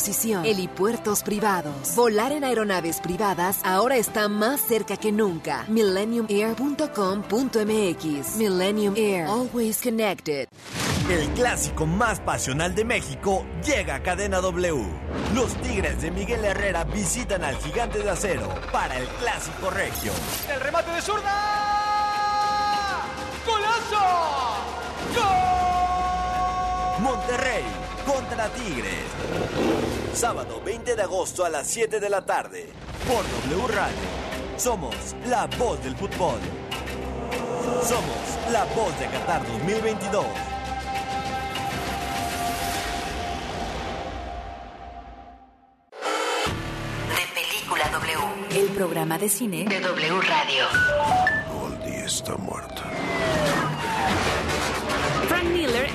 Posición. Helipuertos privados. Volar en aeronaves privadas ahora está más cerca que nunca. MillenniumAir.com.mx. Millennium Air. Always connected. El clásico más pasional de México llega a Cadena W. Los Tigres de Miguel Herrera visitan al Gigante de Acero para el clásico regio. El remate de zurda. ¡Golazo! ¡Gol! Monterrey contra Tigres. Sábado 20 de agosto a las 7 de la tarde. Por W Radio. Somos la voz del fútbol. Somos la voz de Qatar 2022. De Película W. El programa de cine de W Radio. Goldie está muerta.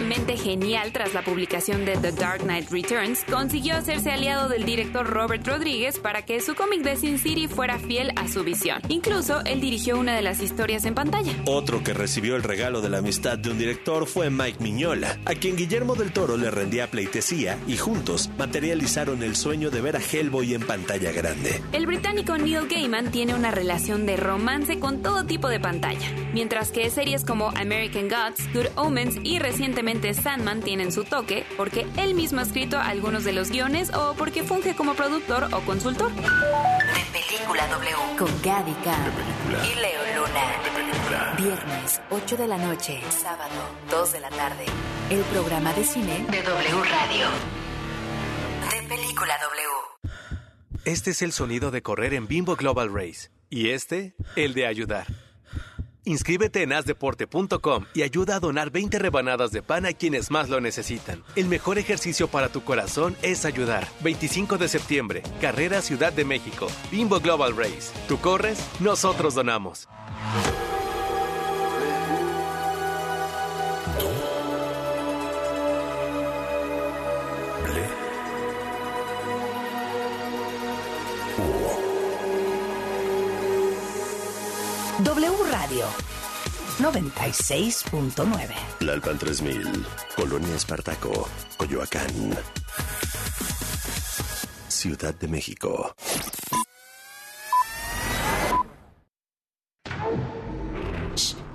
Mente genial tras la publicación de The Dark Knight Returns, consiguió hacerse aliado del director Robert Rodríguez para que su cómic de Sin City fuera fiel a su visión. Incluso él dirigió una de las historias en pantalla. Otro que recibió el regalo de la amistad de un director fue Mike Miñola, a quien Guillermo del Toro le rendía pleitesía y juntos materializaron el sueño de ver a Hellboy en pantalla grande. El británico Neil Gaiman tiene una relación de romance con todo tipo de pantalla, mientras que series como American Gods, Good Omens y recientemente Sandman tienen su toque porque él mismo ha escrito algunos de los guiones o porque funge como productor o consultor. De Película W. Con Gaby Khan y Leo Luna. Viernes, 8 de la noche. Sábado, 2 de la tarde. El programa de cine de W Radio. De Película W. Este es el sonido de correr en Bimbo Global Race. Y este, el de ayudar. Inscríbete en asdeporte.com y ayuda a donar 20 rebanadas de pan a quienes más lo necesitan. El mejor ejercicio para tu corazón es ayudar. 25 de septiembre, Carrera Ciudad de México, Bimbo Global Race. Tú corres, nosotros donamos. Radio 96.9. Lalpan 3000, Colonia Espartaco, Coyoacán. Ciudad de México.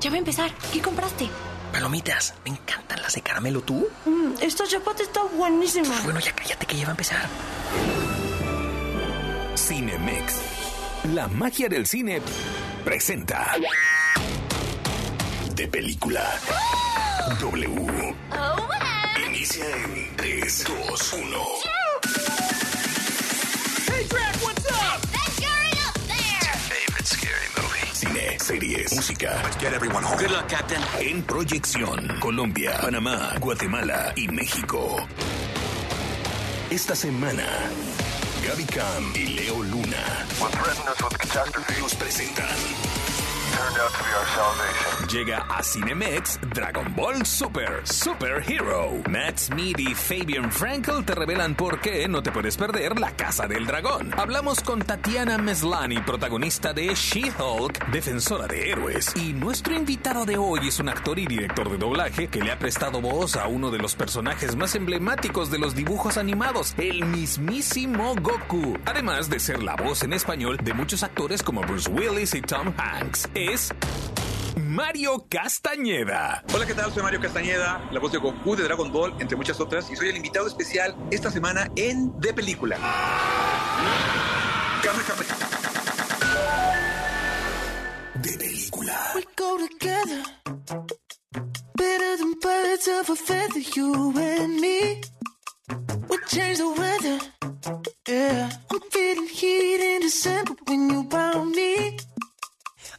Ya va a empezar. ¿Qué compraste? Palomitas, me encantan las de caramelo. ¿Tú? Mm, esta chapata está buenísima. Bueno, ya cállate que ya va a empezar. Cinemex. La magia del cine presenta. De película. W. Inicia en 3, 2, 1. Hey, Drac, what's up? Favorite scary movie. Cine, series, música. Let's get everyone home. Good luck, Captain. En proyección, Colombia, Panamá, Guatemala y México. Esta semana, Gaby Cam y Leo Luna nos presentan. Llega a Cinemex Dragon Ball Super Super Hero. Matt Smith y Fabian Frankel te revelan por qué no te puedes perder la Casa del Dragón. Hablamos con Tatiana Meslani, protagonista de She-Hulk, defensora de héroes. Y nuestro invitado de hoy es un actor y director de doblaje que le ha prestado voz a uno de los personajes más emblemáticos de los dibujos animados, el mismísimo Goku. Además de ser la voz en español de muchos actores como Bruce Willis y Tom Hanks. Es Mario Castañeda. Hola, ¿qué tal? Soy Mario Castañeda, la voz de Goku de Dragon Ball, entre muchas otras, y soy el invitado especial esta semana en De Película. De película. We go together. Better than birds of a feather, you and me. We change the weather. Yeah. I'm feeling heat in December when you found me.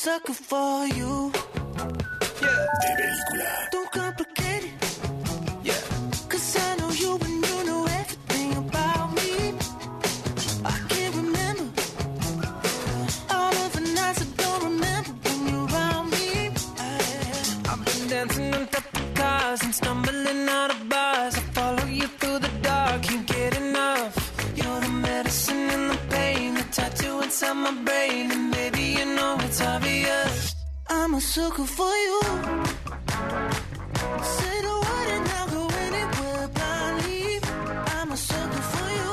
sucker for you. Yeah. De película. Don't complicate it. Yeah. Cause I know you and you know everything about me. I can't remember all of the nights I don't remember when you're around me. I've been dancing on top of cars and stumbling out of sucker for you. Say the word and I'll go anywhere blindly. I'm a sucker for you.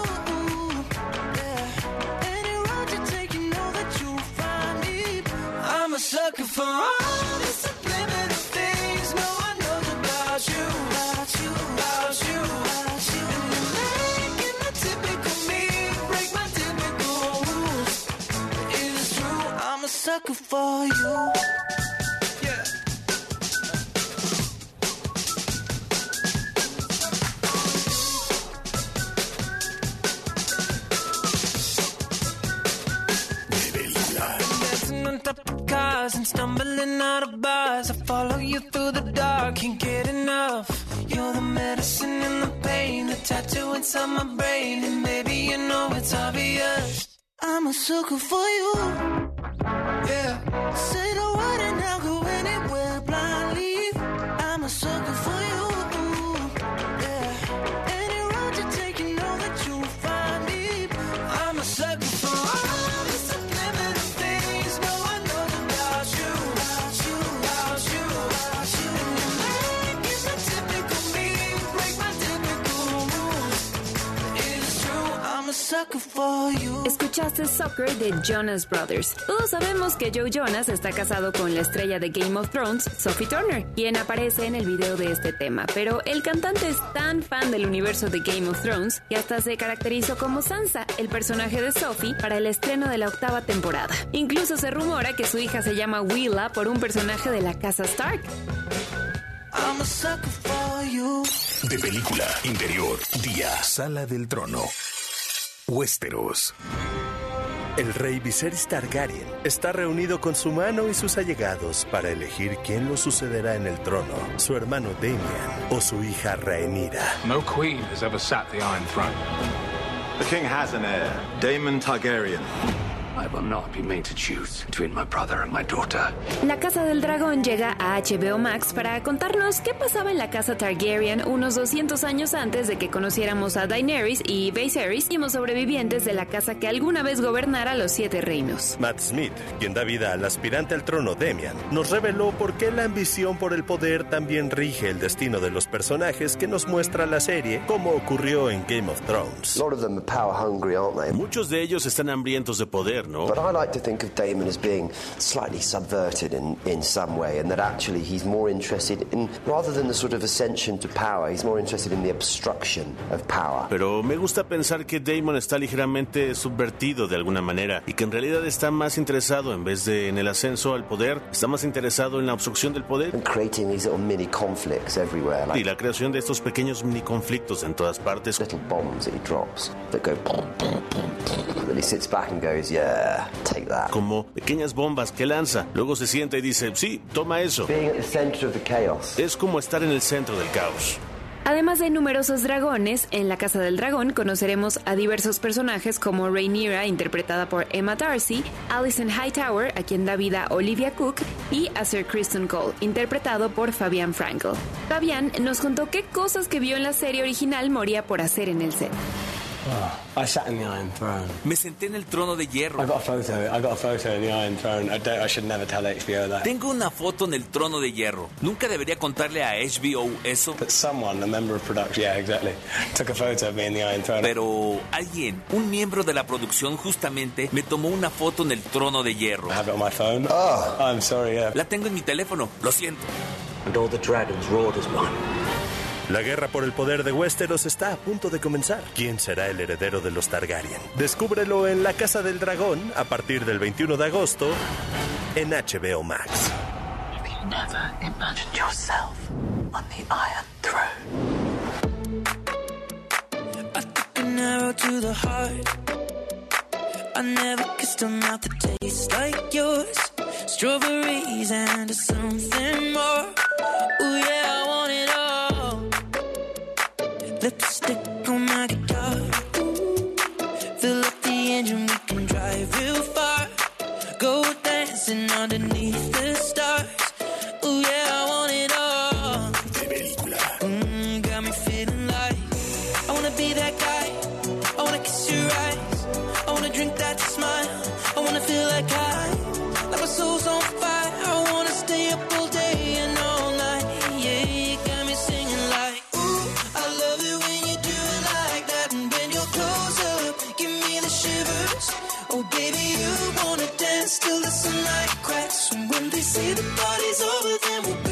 Yeah. Any road you take, you know that you'll find me. I'm a sucker for all the subliminal things no one knows about you. About you, about you, about you. And you're making the typical me break my typical rules. It is true, I'm a sucker for you. Escuchaste Soccer de Jonas Brothers. Todos sabemos que Joe Jonas está casado con la estrella de Game of Thrones, Sophie Turner, quien aparece en el video de este tema. Pero el cantante es tan fan del universo de Game of Thrones que hasta se caracterizó como Sansa, el personaje de Sophie, para el estreno de la octava temporada. Incluso se rumora que su hija se llama Willa por un personaje de la casa Stark. I'm a sucker for you. De película, interior, día, sala del trono. Westeros. El rey Viserys Targaryen está reunido con su mano y sus allegados para elegir quién lo sucederá en el trono, su hermano Damian o su hija Rhaenyra. No queen has ever sat the Iron Throne. The king has an heir, Daemon Targaryen. I will not be made to choose between my brother and my daughter. La Casa del Dragón llega a HBO Max para contarnos qué pasaba en la Casa Targaryen unos 200 años antes de que conociéramos a Daenerys y Viserys, y los sobrevivientes de la casa que alguna vez gobernara los Siete Reinos. Matt Smith, quien da vida al aspirante al trono Damian, nos reveló por qué la ambición por el poder también rige el destino de los personajes que nos muestra la serie, como ocurrió en Game of Thrones. A lot of them are power hungry, aren't they? Muchos de ellos están hambrientos de poder, ¿no? But I like to think of Damon as being slightly subverted in, in some way, and that actually he's more interested in, rather than the sort of ascension to power, he's more interested in the obstruction of power. Pero me gusta pensar que Damon está ligeramente subvertido de alguna manera y que en realidad está más interesado en vez de en el ascenso al poder, está más interesado en la obstrucción del poder. And creating these little mini conflicts everywhere, like Y la creación de estos pequeños mini conflictos en todas partes. little bombs that he drops that go boom, boom, boom, boom. And he sits back and goes, yeah, take that. Como pequeñas bombas que lanza. Luego se sienta y dice, sí, toma eso. Being at the center of the chaos. Es como estar en el centro del caos. Además de numerosos dragones, en la Casa del Dragón conoceremos a diversos personajes como Rhaenyra, interpretada por Emma Darcy, Alison Hightower, a quien da vida Olivia Cook, y a Sir Kristen Cole, interpretado por Fabian Frankel. Fabian nos contó qué cosas que vio en la serie original moría por hacer en el set. I sat in the Iron Throne. Me senté en el trono de hierro. I got a photo. I got a photo in the Iron Throne. I, don't, I should never tell HBO that. Tengo una foto en el trono de hierro. Nunca debería contarle a HBO eso. But someone, a member of production, yeah, exactly, took a photo of me in the Iron Throne. Pero alguien, un miembro de la producción justamente, me tomó una foto en el trono de hierro. I have it on my phone. Oh, I'm sorry. Yeah. La tengo en mi teléfono. Lo siento. And all the dragons roared as one. La guerra por el poder de Westeros está a punto de comenzar. ¿Quién será el heredero de los Targaryen? Descúbrelo en La Casa del Dragón a partir del 21 de agosto en HBO Max. Have you never imagined yourself on the Iron Throne? An arrow to the heart. I never kissed a mouth that tastes like yours. strawberries and something more. Ooh yeah, Lipstick on my guitar. Fill up the engine, we can drive real far. Go dancing underneath the And when they say the party's over, then we'll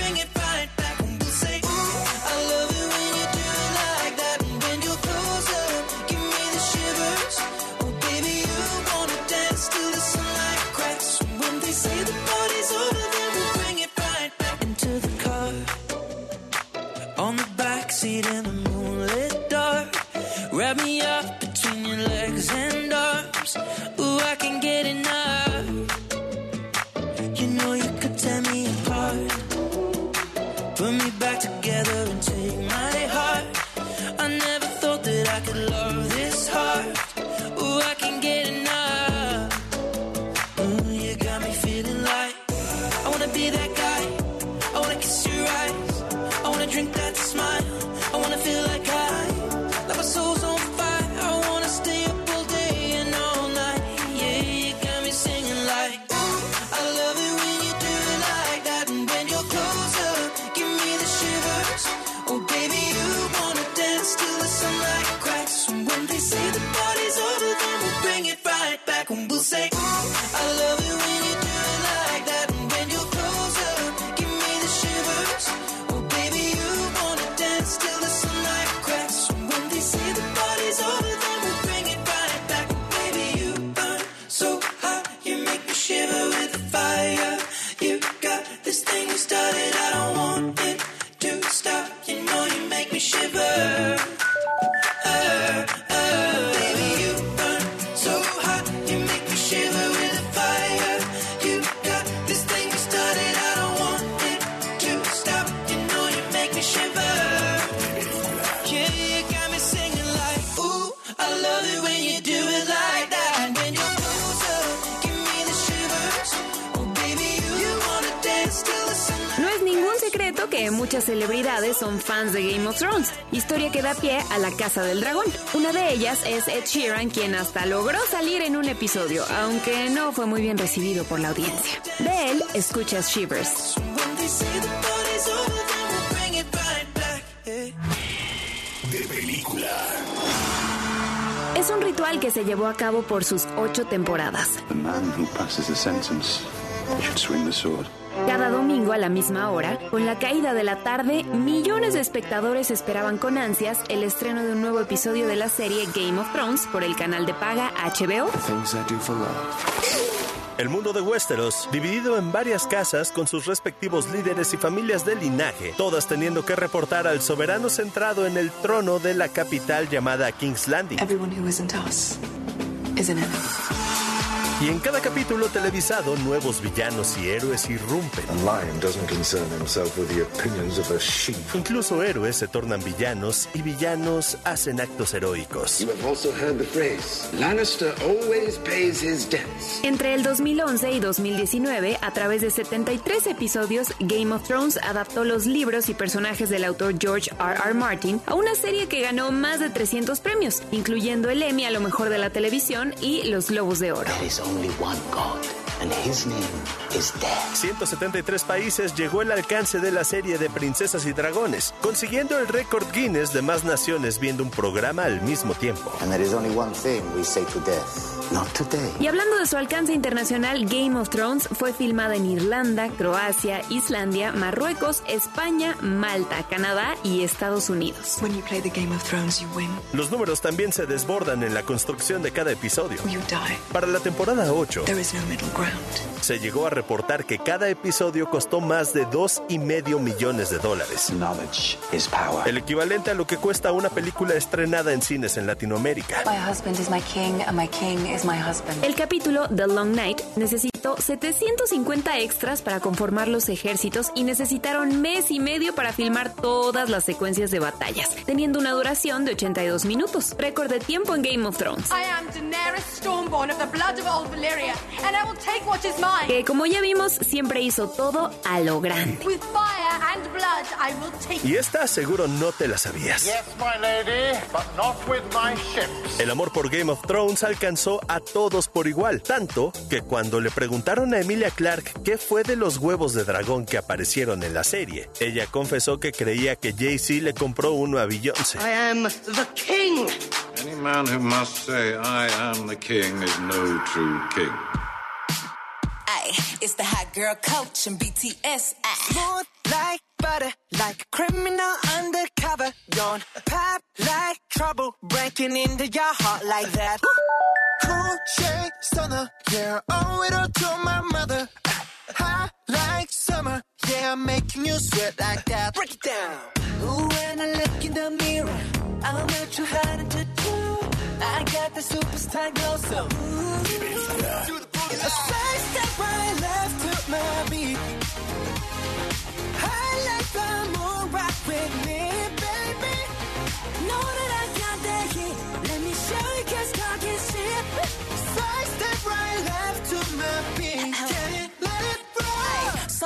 Casa del Dragón. Una de ellas es Ed Sheeran, quien hasta logró salir en un episodio, aunque no fue muy bien recibido por la audiencia. De él, escuchas Shivers. De película. Es un ritual que se llevó a cabo por sus ocho temporadas. The man who passes the sentence should swing the sword. Cada domingo a la misma hora, con la caída de la tarde, millones de espectadores esperaban con ansias el estreno de un nuevo episodio de la serie Game of Thrones por el canal de paga HBO. El mundo de Westeros, dividido en varias casas con sus respectivos líderes y familias de linaje, todas teniendo que reportar al soberano centrado en el trono de la capital llamada King's Landing. Everyone who isn't us is an enemy. Y en cada capítulo televisado, nuevos villanos y héroes irrumpen. A lion doesn't concern himself with the opinions of a sheep. Incluso héroes se tornan villanos y villanos hacen actos heroicos. You have also heard the phrase, Lannister always pays his debts. Entre el 2011 y 2019, a través de 73 episodios, Game of Thrones adaptó los libros y personajes del autor George R. R. Martin a una serie que ganó más de 300 premios, incluyendo el Emmy a lo mejor de la televisión y los Globos de Oro. Is only one God, and his name is Death. 173 países llegó el alcance de la serie de Princesas y Dragones, consiguiendo el récord Guinness de más naciones viendo un programa al mismo tiempo. And there is only one thing we say to death. Not today. Y hablando de su alcance internacional, Game of Thrones fue filmada en Irlanda, Croacia, Islandia, Marruecos, España, Malta, Canadá y Estados Unidos. When you play the Game of Thrones, you win. Los números también se desbordan en la construcción de cada episodio. You die. Para la temporada 8, There is no middle ground. Se llegó a reportar que cada episodio costó más de dos y medio millones de dólares. Knowledge is power. El equivalente a lo que cuesta una película estrenada en cines en Latinoamérica. El capítulo The Long Night necesitó presupuesto 750 extras para conformar los ejércitos y necesitaron mes y medio para filmar todas las secuencias de batallas, teniendo una duración de 82 minutos, récord de tiempo en Game of Thrones. Que como ya vimos, siempre hizo todo a lo grande. Y esta seguro no te la sabías. El amor por Game of Thrones alcanzó a todos por igual, tanto que cuando le preguntaron a Emilia Clarke qué fue de los huevos de dragón que aparecieron en la serie, ella confesó que creía que Jay-Z le compró uno a Beyoncé. I am the king. Any man who must say, I am the king, is no true king. It's the hot girl coach and BTS. Smooth like butter, like a criminal undercover. Don't pop like trouble, breaking into your heart like that. Cool shade stunner, yeah, owe it all to my mother. Hot like summer, yeah, I'm making you sweat like that. Break it down. Ooh, when I look in the mirror, I'm not too hard. I got the superstar glow, so ooh. A side step right left to my beat. I like the moon rock with me, baby. Know that I got that heat. Let me show you 'cause talk is cheap. Side step right left to my beat. Get it.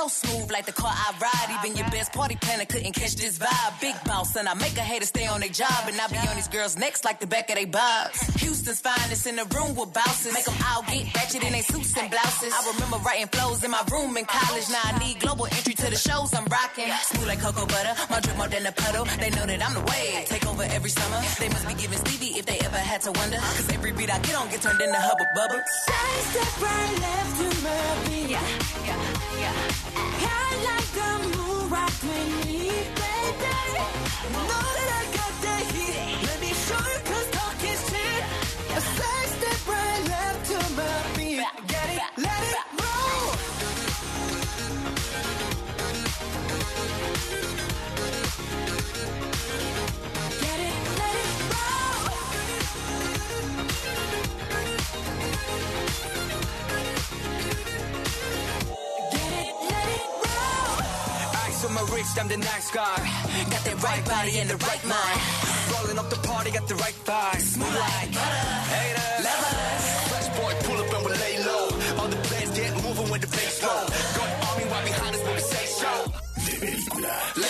So smooth like the car I ride. Even your best party planner couldn't catch this vibe. Big boss, and I make a hater stay on their job. And I be on these girls' necks like the back of their bobs. Houston's finest in the room with bouncers. Make them all get ratchet in their suits and blouses. I remember writing flows in my room in college. Now I need global entry to the shows I'm rocking. Smooth like cocoa butter. My drip more than a puddle. They know that I'm the wave. Take over every summer. They must be giving Stevie if they ever had to wonder. Cause every beat I get on get turned into hubba bubba. Side step right left to my beat. Yeah, yeah, yeah. I like the moon rock with me, baby. Know that I got that heat. Let me show you 'cause talk is cheap. Side step right left to my beat. On I'm the nice guy. Got that right body and the right mind. Rolling up the party, got the right vibe. Smooth like butter. Haters. Lovers. Fresh boy, pull up and we lay low. All the players get moving with the bass low. Got army right behind us when we say show. Go.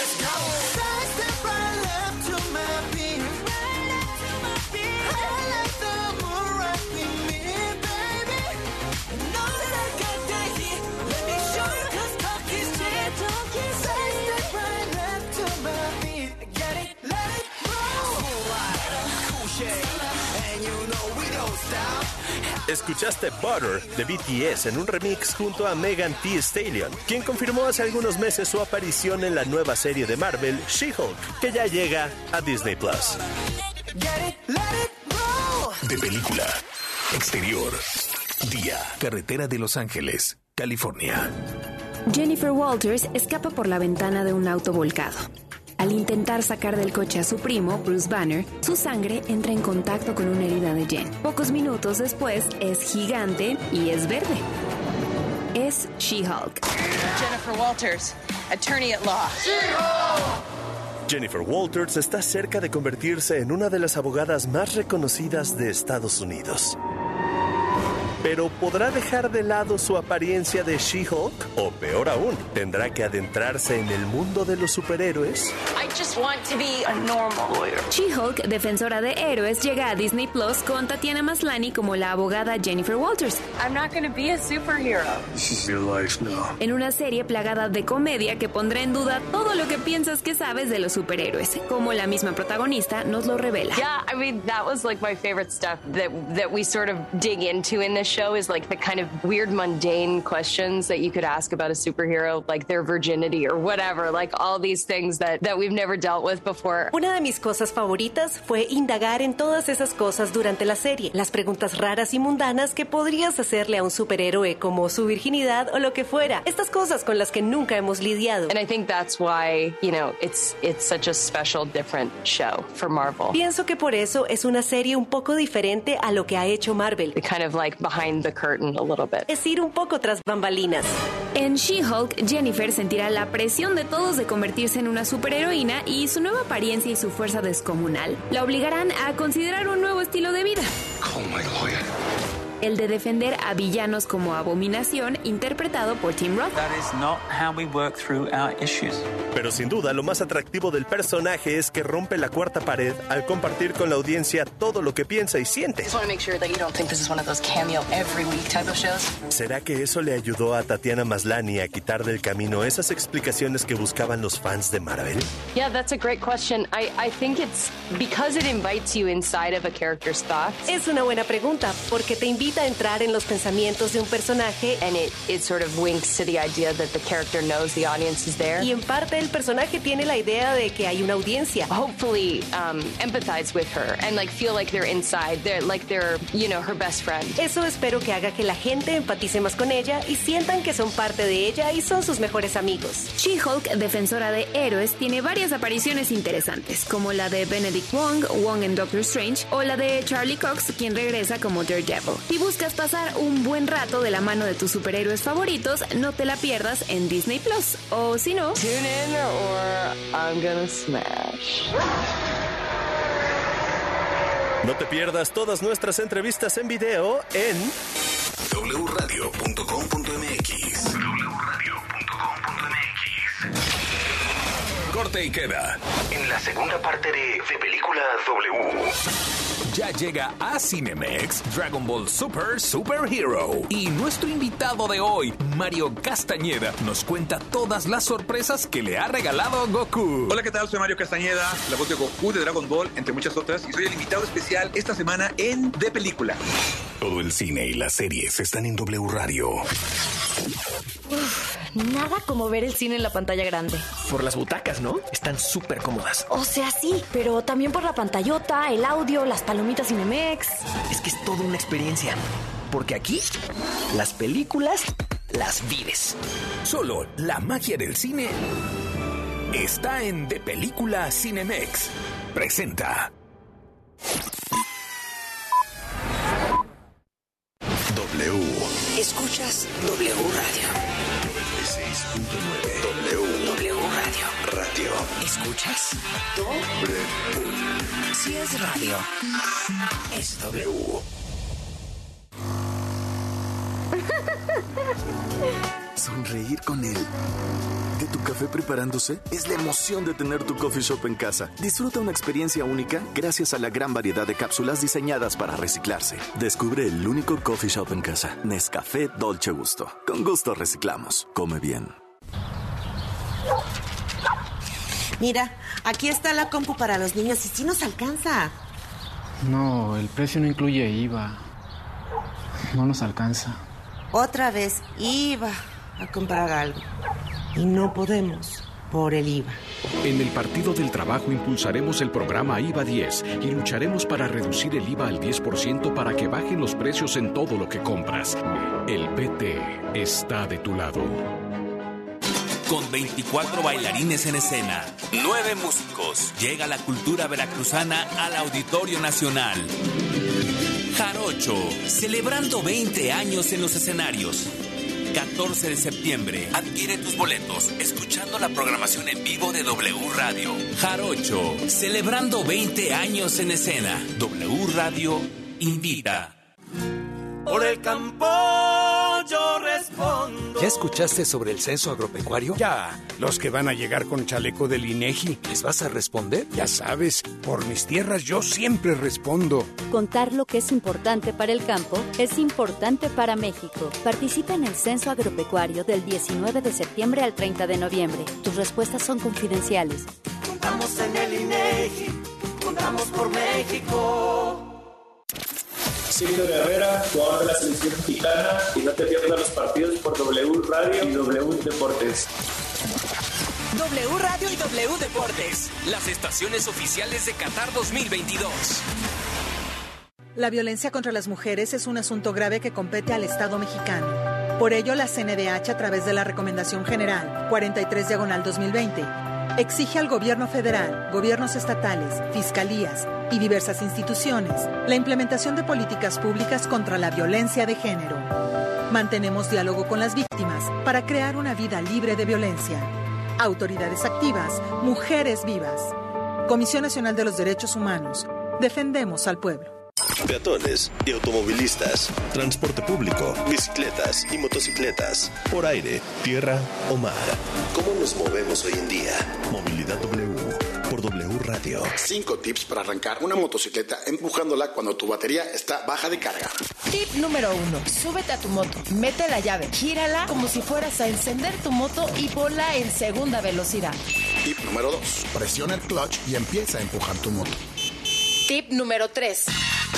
Escuchaste Butter de BTS en un remix junto a Megan Thee Stallion, quien confirmó hace algunos meses su aparición en la nueva serie de Marvel, She-Hulk, que ya llega a Disney Plus. Get it, let it roll. De película. Exterior. Día. Carretera de Los Ángeles, California. Jennifer Walters escapa por la ventana de un auto volcado. Al intentar sacar del coche a su primo, Bruce Banner, su sangre entra en contacto con una herida de Jen. Pocos minutos después es gigante y es verde. Es She-Hulk. Jennifer Walters, attorney at law. Jennifer Walters está cerca de convertirse en una de las abogadas más reconocidas de Estados Unidos. Pero ¿podrá dejar de lado su apariencia de She-Hulk? O peor aún, ¿tendrá que adentrarse en el mundo de los superhéroes? I just want to be a normal lawyer. She-Hulk, defensora de héroes, llega a Disney Plus con Tatiana Maslany como la abogada Jennifer Walters. I'm not going to be a superhero. This is your life now. En una serie plagada de comedia que pondrá en duda todo lo que piensas que sabes de los superhéroes, como la misma protagonista nos lo revela. Yeah, I mean that was like my favorite stuff that that we sort of dig into in this show is like the kind of weird mundane questions that you could ask about a superhero, like their virginity or whatever, like all these things that that we've never dealt with before. Una de mis cosas favoritas fue indagar en todas esas cosas durante la serie, las preguntas raras y mundanas que podrías hacerle a un superhéroe como su virginidad o lo que fuera, estas cosas con las que nunca hemos lidiado. And I think that's why, you know, it's it's such a special different show for Marvel. Pienso que por eso es una serie un poco diferente a lo que ha hecho Marvel. Kind of like behind the curtain a little bit. Es ir un poco tras bambalinas. En She-Hulk, Jennifer sentirá la presión de todos de convertirse en una superheroína y su nueva apariencia y su fuerza descomunal la obligarán a considerar un nuevo estilo de vida. Lawyer. El de defender a villanos como Abominación, interpretado por Tim Roth. That is not how we work through our issues. Pero sin duda, lo más atractivo del personaje es que rompe la cuarta pared al compartir con la audiencia todo lo que piensa y siente. ¿Será que eso le ayudó a Tatiana Maslany a quitar del camino esas explicaciones que buscaban los fans de Marvel? Yeah, that's a great question. I, I think it's because it invites you inside of a character's thoughts. Es una buena pregunta porque te invita a entrar en los pensamientos de un personaje and it, it sort of winks to the idea that the character knows the audience is there. y en parte el personaje tiene la idea de que hay una audiencia. Hopefully, um, empathize with her and like feel like they're inside. They're like they're, you know, her best friend. Eso espero que haga que la gente empatice más con ella y sientan que son parte de ella y son sus mejores amigos. She-Hulk, defensora de héroes, tiene varias apariciones interesantes, como la de Benedict Wong, Wong en Doctor Strange, o la de Charlie Cox, quien regresa como Daredevil. Si buscas pasar un buen rato de la mano de tus superhéroes favoritos, no te la pierdas en Disney Plus. O si no, Tune in or I'm gonna smash. No te pierdas todas nuestras entrevistas en video en wradio.com.mx. Corte y queda. En la segunda parte de De Película W. Ya llega a Cinemex Dragon Ball Super Super Hero. Y nuestro invitado de hoy, Mario Castañeda, nos cuenta todas las sorpresas que le ha regalado Goku. Hola, ¿qué tal? Soy Mario Castañeda, la voz de Goku de Dragon Ball, entre muchas otras, y soy el invitado especial esta semana en De Película. Todo el cine y las series están en W Radio. Uf, nada como ver el cine en la pantalla grande. Por las butacas, ¿no? Están súper cómodas. O sea, sí, pero también por la pantallota, el audio, las palomitas Cinemex. Es que es toda una experiencia. Porque aquí, las películas las vives. Solo la magia del cine está en De Película Cinemex. Presenta. W. Escuchas W Radio. 96.9. W. W Radio. Radio. ¿Escuchas? W. Si es radio, es W. Sonreír con él. ¿De tu café preparándose? Es la emoción de tener tu coffee shop en casa. Disfruta una experiencia única gracias a la gran variedad de cápsulas diseñadas para reciclarse. Descubre el único coffee shop en casa. Nescafé Dolce Gusto. Con gusto reciclamos. Come bien. Mira, aquí está la compu para los niños y sí nos alcanza. No, el precio no incluye IVA. No nos alcanza. Otra vez iba a comprar algo. Y no podemos por el IVA. En el Partido del Trabajo impulsaremos el programa IVA 10 y lucharemos para reducir el IVA al 10% para que bajen los precios en todo lo que compras. El PT está de tu lado. Con 24 bailarines en escena, 9 músicos, llega la cultura veracruzana al Auditorio Nacional. Jarocho, celebrando 20 años en los escenarios. 14 de septiembre, adquiere tus boletos escuchando la programación en vivo de W Radio. Jarocho, celebrando 20 años en escena. W Radio invita. Por el campo yo respondo. ¿Ya escuchaste sobre el censo agropecuario? Ya, los que van a llegar con chaleco del INEGI. ¿Les vas a responder? Ya sabes, por mis tierras yo siempre respondo. Contar lo que es importante para el campo es importante para México. Participa en el censo agropecuario del 19 de septiembre al 30 de noviembre. Tus respuestas son confidenciales. Contamos en el INEGI, contamos por México. Silvio Herrera, jugador de la selección mexicana, y no te pierdas los partidos por W Radio y W Deportes. W Radio y W Deportes, las estaciones oficiales de Qatar 2022. La violencia contra las mujeres es un asunto grave que compete al Estado mexicano. Por ello, la CNDH, a través de la Recomendación General 43 Diagonal 2020, exige al gobierno federal, gobiernos estatales, fiscalías y diversas instituciones la implementación de políticas públicas contra la violencia de género. Mantenemos diálogo con las víctimas para crear una vida libre de violencia. Autoridades activas, mujeres vivas. Comisión Nacional de los Derechos Humanos. Defendemos al pueblo. Peatones y automovilistas, transporte público, bicicletas y motocicletas, por aire, tierra o mar. ¿Cómo nos movemos hoy en día? Movilidad W por W Radio. Cinco tips para arrancar una motocicleta empujándola cuando tu batería está baja de carga. Tip número uno. Súbete a tu moto, mete la llave, gírala como si fueras a encender tu moto y ponla en segunda velocidad. Tip número dos. Presiona el clutch y empieza a empujar tu moto. Tip número 3.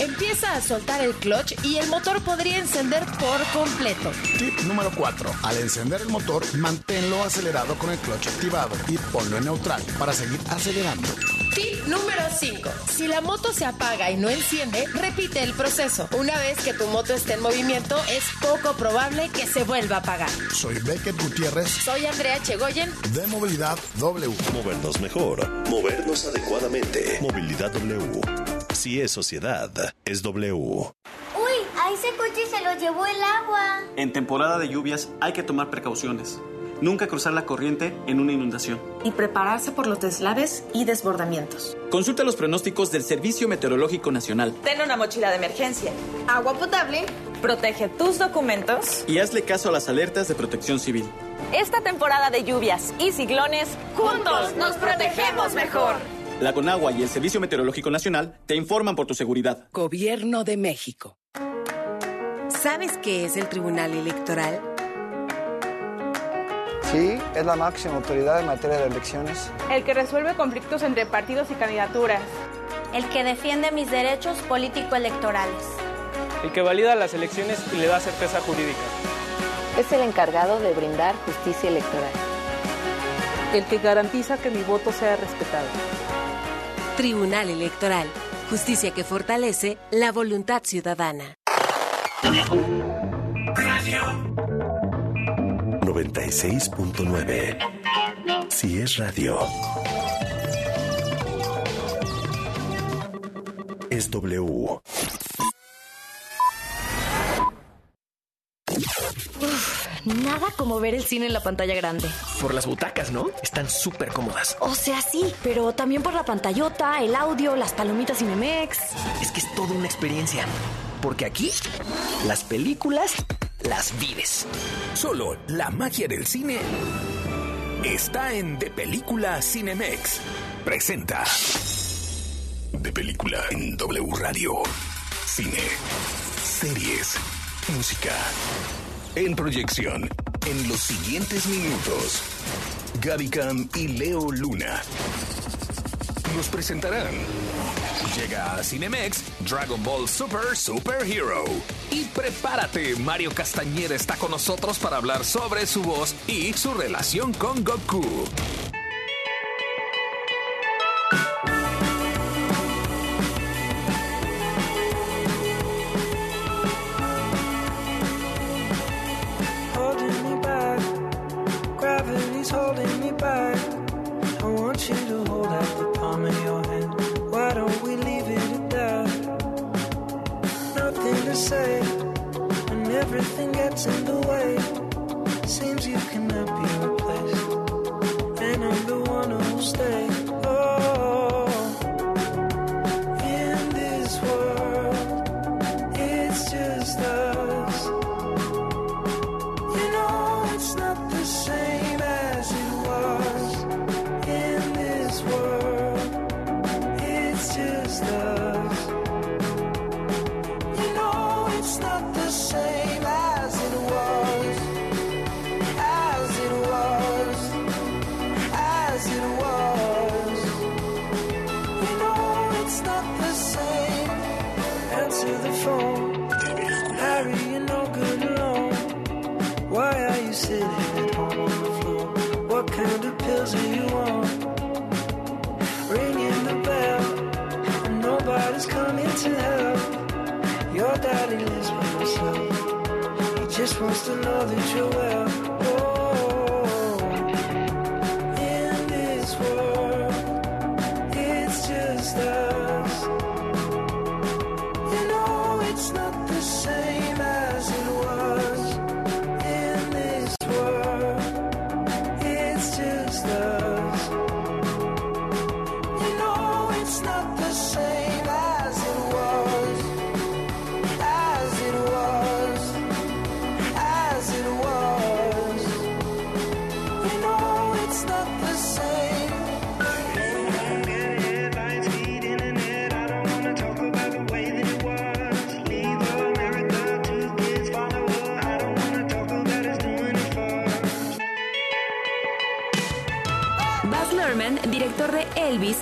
Empieza a soltar el clutch y el motor podría encender por completo. Tip número 4. Al encender el motor, manténlo acelerado con el clutch activado y ponlo en neutral para seguir acelerando. Tip número 5. Si la moto se apaga y no enciende, repite el proceso. Una vez que tu moto esté en movimiento, es poco probable que se vuelva a apagar. Soy Beckett Gutiérrez. Soy Andrea Chegoyen. De Movilidad W. Movernos mejor, movernos adecuadamente. Movilidad W. Si es sociedad, es W. Uy, a ese coche se lo llevó el agua. En temporada de lluvias hay que tomar precauciones. Nunca cruzar la corriente en una inundación. Y prepararse por los deslaves y desbordamientos. Consulta los pronósticos del Servicio Meteorológico Nacional. Ten una mochila de emergencia. Agua potable. Protege tus documentos. Y hazle caso a las alertas de protección civil. Esta temporada de lluvias y ciclones, juntos nos protegemos mejor. La Conagua y el Servicio Meteorológico Nacional te informan por tu seguridad. Gobierno de México. ¿Sabes qué es el Tribunal Electoral? Sí, es la máxima autoridad en materia de elecciones. El que resuelve conflictos entre partidos y candidaturas. El que defiende mis derechos político-electorales. El que valida las elecciones y le da certeza jurídica. Es el encargado de brindar justicia electoral. El que garantiza que mi voto sea respetado. Tribunal Electoral. Justicia que fortalece la voluntad ciudadana. 96.9. Si es radio. Es W. Nada como ver el cine en la pantalla grande. Por las butacas, ¿no? Están súper cómodas. O sea, sí, pero también por la pantallota, el audio, las palomitas Cinemex. Es que es toda una experiencia. Porque aquí, las películas las vives. Solo la magia del cine está en De Película Cinemex. Presenta. De Película en W Radio. Cine. Series. Música. En proyección, en los siguientes minutos, Gaby Cam y Leo Luna nos presentarán. Llega a Cinemex Dragon Ball Super Super Hero. Y prepárate, Mario Castañeda está con nosotros para hablar sobre su voz y su relación con Goku.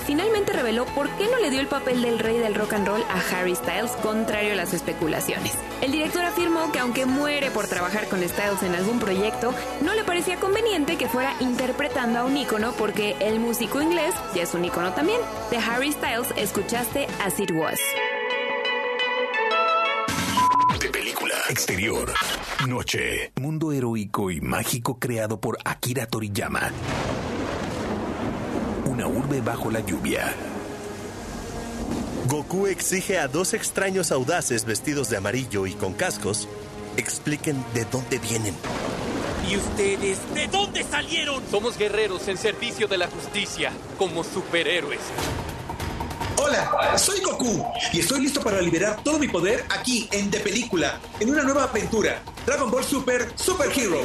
Finalmente reveló por qué no le dio el papel del rey del rock and roll a Harry Styles, contrario a las especulaciones. El director afirmó que aunque muere por trabajar con Styles en algún proyecto, no le parecía conveniente que fuera interpretando a un ícono porque el músico inglés ya es un ícono también. De Harry Styles escuchaste As It Was. De película exterior. Noche. Mundo heroico y mágico creado por Akira Toriyama. Una urbe bajo la lluvia. Goku exige a dos extraños audaces vestidos de amarillo y con cascos expliquen de dónde vienen. ¿Y ustedes de dónde salieron? Somos guerreros en servicio de la justicia, como superhéroes. Hola, soy Goku y estoy listo para liberar todo mi poder aquí en De Película, en una nueva aventura, Dragon Ball Super Super Hero.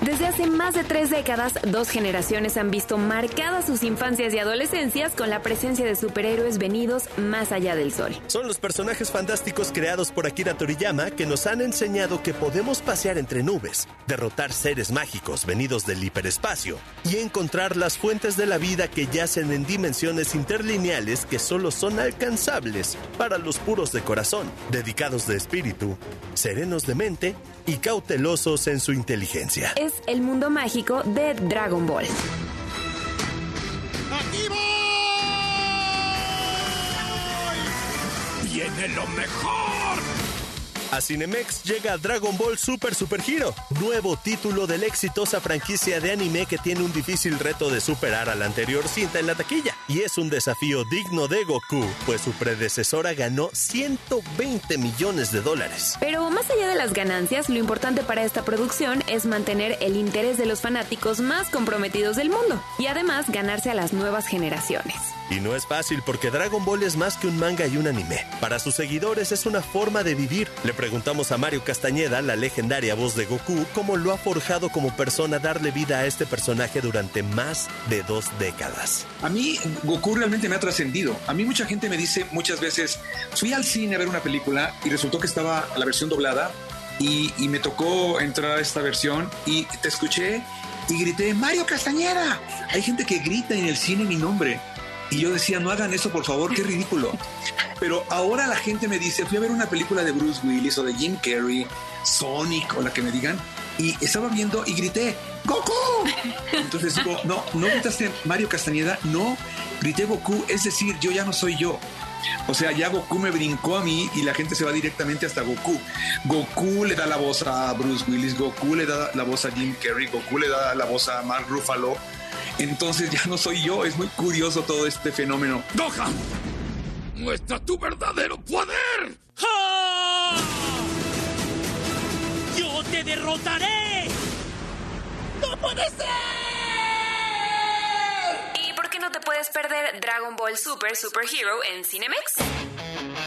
Desde hace más de tres décadas, dos generaciones han visto marcadas sus infancias y adolescencias con la presencia de superhéroes venidos más allá del sol. Son los personajes fantásticos creados por Akira Toriyama que nos han enseñado que podemos pasear entre nubes, derrotar seres mágicos venidos del hiperespacio y encontrar las fuentes de la vida que yacen en dimensiones interlineales que solo son alcanzables para los puros de corazón, dedicados de espíritu, serenos de mente y cautelosos en su inteligencia. El mundo mágico de Dragon Ball. ¡Viene lo mejor! A Cinemex llega Dragon Ball Super Super Hero, nuevo título de la exitosa franquicia de anime que tiene un difícil reto de superar a la anterior cinta en la taquilla. Y es un desafío digno de Goku, pues su predecesora ganó 120 millones de dólares. Pero más allá de las ganancias, lo importante para esta producción es mantener el interés de los fanáticos más comprometidos del mundo y además ganarse a las nuevas generaciones. Y no es fácil porque Dragon Ball es más que un manga y un anime. Para sus seguidores es una forma de vivir. Le preguntamos a Mario Castañeda, la legendaria voz de Goku, cómo lo ha forjado como persona darle vida a este personaje durante más de dos décadas. A mí Goku realmente me ha trascendido. A mí mucha gente me dice muchas veces, fui al cine a ver una película y resultó que estaba la versión doblada y, y me tocó entrar a esta versión y te escuché y grité, Mario Castañeda. Hay gente que grita en el cine mi nombre. Y yo decía, no hagan eso, por favor, qué ridículo. Pero ahora la gente me dice, fui a ver una película de Bruce Willis o de Jim Carrey, Sonic o la que me digan, y estaba viendo y grité, ¡Goku! Entonces digo, no, no gritaste Mario Castañeda, no, grité Goku, es decir, yo ya no soy yo. O sea, ya Goku me brincó a mí y la gente se va directamente hasta Goku. Goku le da la voz a Bruce Willis, Goku le da la voz a Jim Carrey, Goku le da la voz a Mark Ruffalo. Entonces ya no soy yo, es muy curioso todo este fenómeno. ¡Gohan! ¡Muestra tu verdadero poder! ¡Ja! ¡Yo te derrotaré! ¡No puede ser! ¿Y por qué no te puedes perder Dragon Ball Super Super Hero en Cinemex?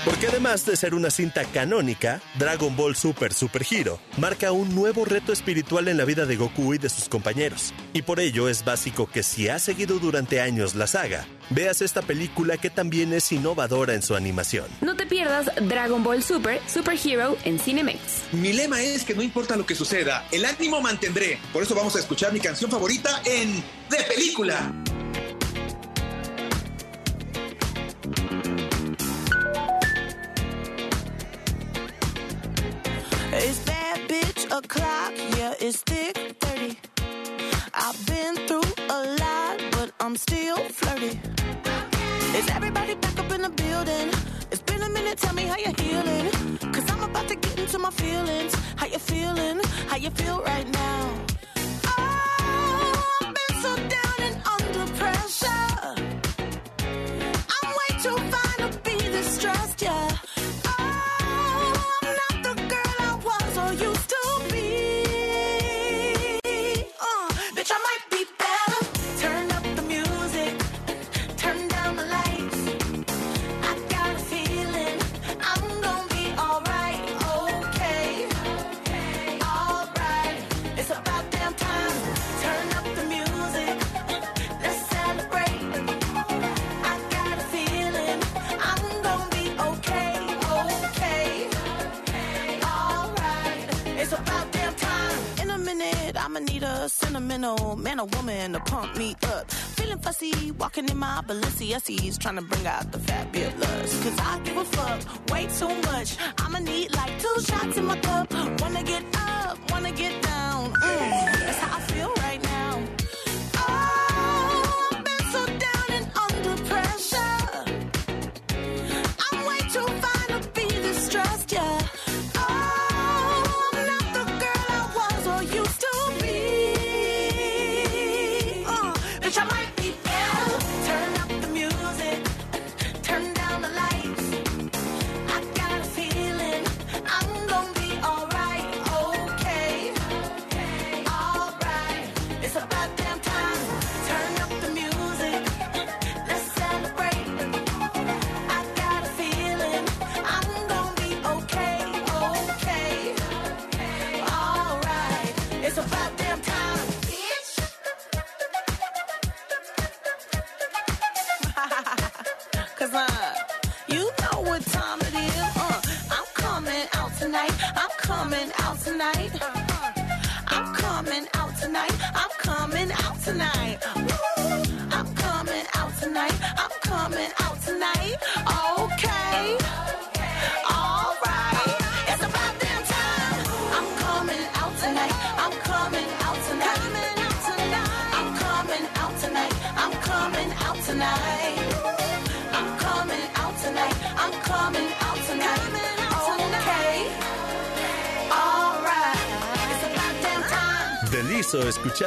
Porque además de ser una cinta canónica, Dragon Ball Super Super Hero marca un nuevo reto espiritual en la vida de Goku y de sus compañeros. Y por ello es básico que si has seguido durante años la saga, veas esta película que también es innovadora en su animación. No te pierdas Dragon Ball Super Super Hero en Cinemex. Mi lema es que no importa lo que suceda, el ánimo mantendré. Por eso vamos a escuchar mi canción favorita en De Película. Bitch a clock? Yeah, it's thick 30. I've been through a lot, but I'm still flirty. Is everybody back up in the building? It's been a minute tell me how you're healing. Cause I'm about to get into my feelings. How you feeling? How you feel right now? Oh, I've been so down and under pressure. I'm way too fine to be this stressed, yeah. Sentimental man or woman to pump me up. Feeling fussy, walking in my Balenciennes, trying to bring out the fabulous. Cause I give a fuck way too much. I'ma need like two shots in my cup. Wanna get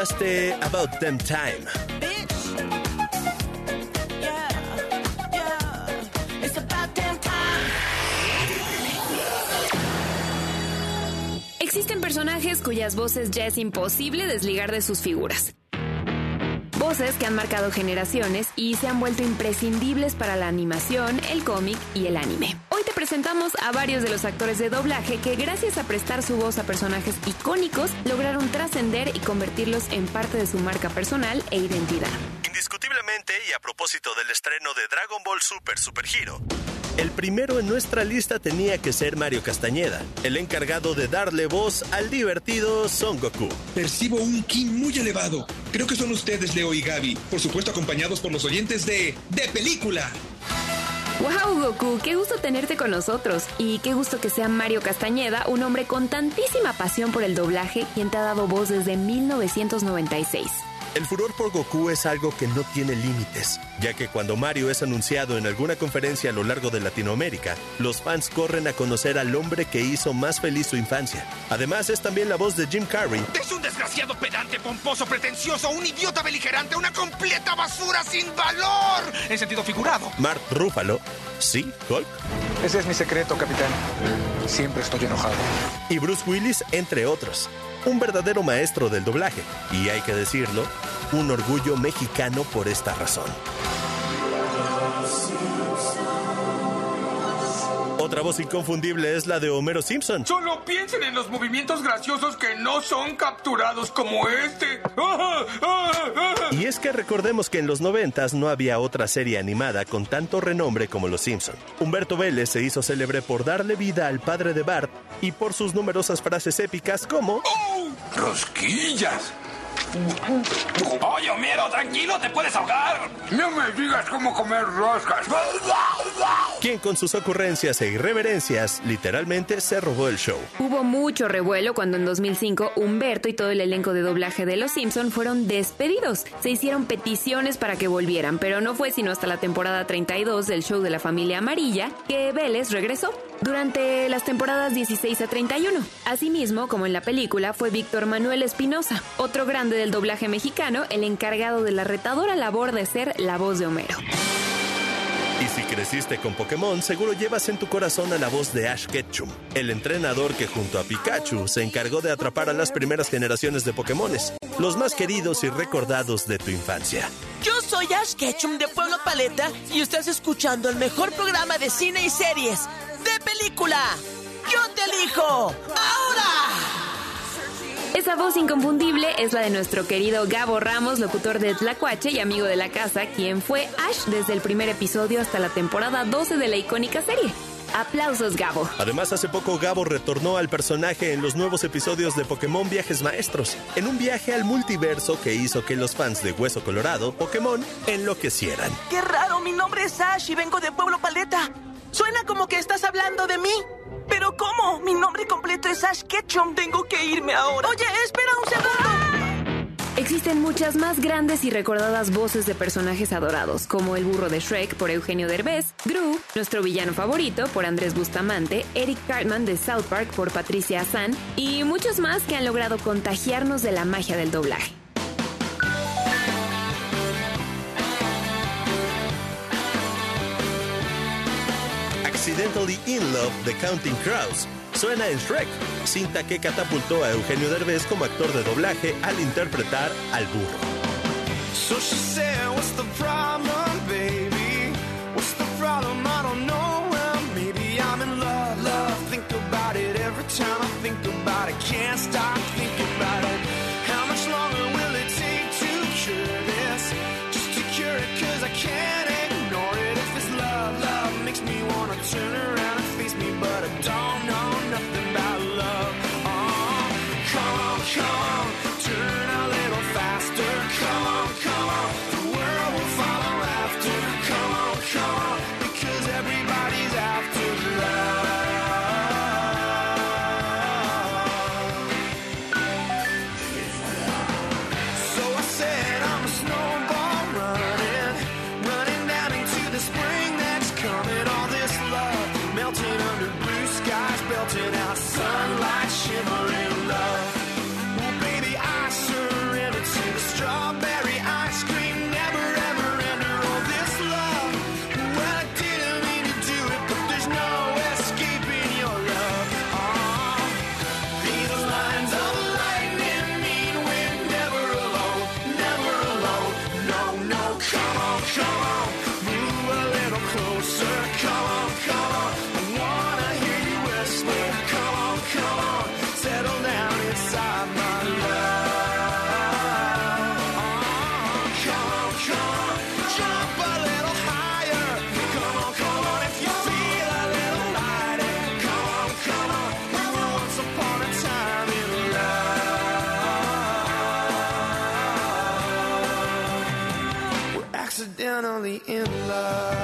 escuchaste About Them Time. It's about damn time. Existen personajes cuyas voces ya es imposible desligar de sus figuras. Voces que han marcado generaciones y se han vuelto imprescindibles para la animación, el cómic y el anime. Te presentamos a varios de los actores de doblaje que gracias a prestar su voz a personajes icónicos lograron trascender y convertirlos en parte de su marca personal e identidad. Indiscutiblemente y a propósito del estreno de Dragon Ball Super Super Hero, el primero en nuestra lista tenía que ser Mario Castañeda, el encargado de darle voz al divertido Son Goku. Percibo un ki muy elevado. Creo que son ustedes, Leo y Gaby. Por supuesto, acompañados por los oyentes de De Película. ¡Wow, Goku! ¡Qué gusto tenerte con nosotros! Y qué gusto que sea Mario Castañeda, un hombre con tantísima pasión por el doblaje, quien te ha dado voz desde 1996. El furor por Goku es algo que no tiene límites, ya que cuando Mario es anunciado en alguna conferencia a lo largo de Latinoamérica, los fans corren a conocer al hombre que hizo más feliz su infancia. Además, es también la voz de Jim Carrey, Es un desgraciado pedante, pomposo, pretencioso, un idiota beligerante, una completa basura sin valor. En sentido figurado. Mark Ruffalo, sí, Hulk, Ese es mi secreto, capitán. Siempre estoy enojado. y Bruce Willis, entre otros. Un verdadero maestro del doblaje, y hay que decirlo, un orgullo mexicano por esta razón. Otra voz inconfundible es la de Homero Simpson. Solo piensen en los movimientos graciosos que no son capturados como este. Y es que recordemos que en los noventas no había otra serie animada con tanto renombre como Los Simpson. Humberto Vélez se hizo célebre por darle vida al padre de Bart y por sus numerosas frases épicas como ¡Rosquillas! Oye, Homero, tranquilo, te puedes ahogar. No me digas cómo comer roscas. Quien con sus ocurrencias e irreverencias literalmente se robó el show. Hubo mucho revuelo cuando en 2005 Humberto y todo el elenco de doblaje de Los Simpson fueron despedidos. Se hicieron peticiones para que volvieran, pero no fue sino hasta la temporada 32 del show de la familia amarilla que Vélez regresó durante las temporadas 16 a 31. Asimismo, como en la película, fue Víctor Manuel Espinosa, otro grande del doblaje mexicano, el encargado de la retadora labor de ser la voz de Homero. Y si creciste con Pokémon, seguro llevas en tu corazón a la voz de Ash Ketchum, el entrenador que junto a Pikachu se encargó de atrapar a las primeras generaciones de Pokémones, los más queridos y recordados de tu infancia. Yo soy Ash Ketchum de Pueblo Paleta y estás escuchando el mejor programa de cine y series, de película. Yo te elijo, ahora. Esa voz inconfundible es la de nuestro querido Gabo Ramos, locutor de Tlacuache y amigo de la casa, quien fue Ash desde el primer episodio hasta la temporada 12 de la icónica serie. Aplausos, Gabo. Además, hace poco Gabo retornó al personaje en los nuevos episodios de Pokémon Viajes Maestros, en un viaje al multiverso que hizo que los fans de Hueso Colorado, Pokémon, enloquecieran. Qué raro, mi nombre es Ash y vengo de Pueblo Paleta. Suena como que estás hablando de mí. ¿Pero cómo? Mi nombre completo es Ash Ketchum. Tengo que irme ahora. Oye, espera un segundo. Existen muchas más grandes y recordadas voces de personajes adorados, como el burro de Shrek por Eugenio Derbez, Gru, nuestro villano favorito por Andrés Bustamante, Eric Cartman de South Park por Patricia Hassan y muchos más que han logrado contagiarnos de la magia del doblaje. Accidentally in Love de Counting Crows suena en Shrek, cinta que catapultó a Eugenio Derbez como actor de doblaje al interpretar al burro. Love.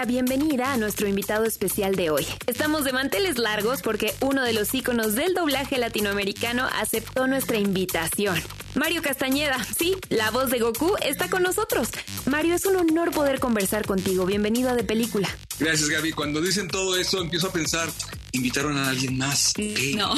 La bienvenida a nuestro invitado especial de hoy. Estamos de manteles largos porque uno de los íconos del doblaje latinoamericano aceptó nuestra invitación. Mario Castañeda, sí, la voz de Goku está con nosotros. Mario, es un honor poder conversar contigo. Bienvenido a De Película. Gracias, Gaby. Cuando dicen todo eso, empiezo a pensar, invitaron a alguien más. No.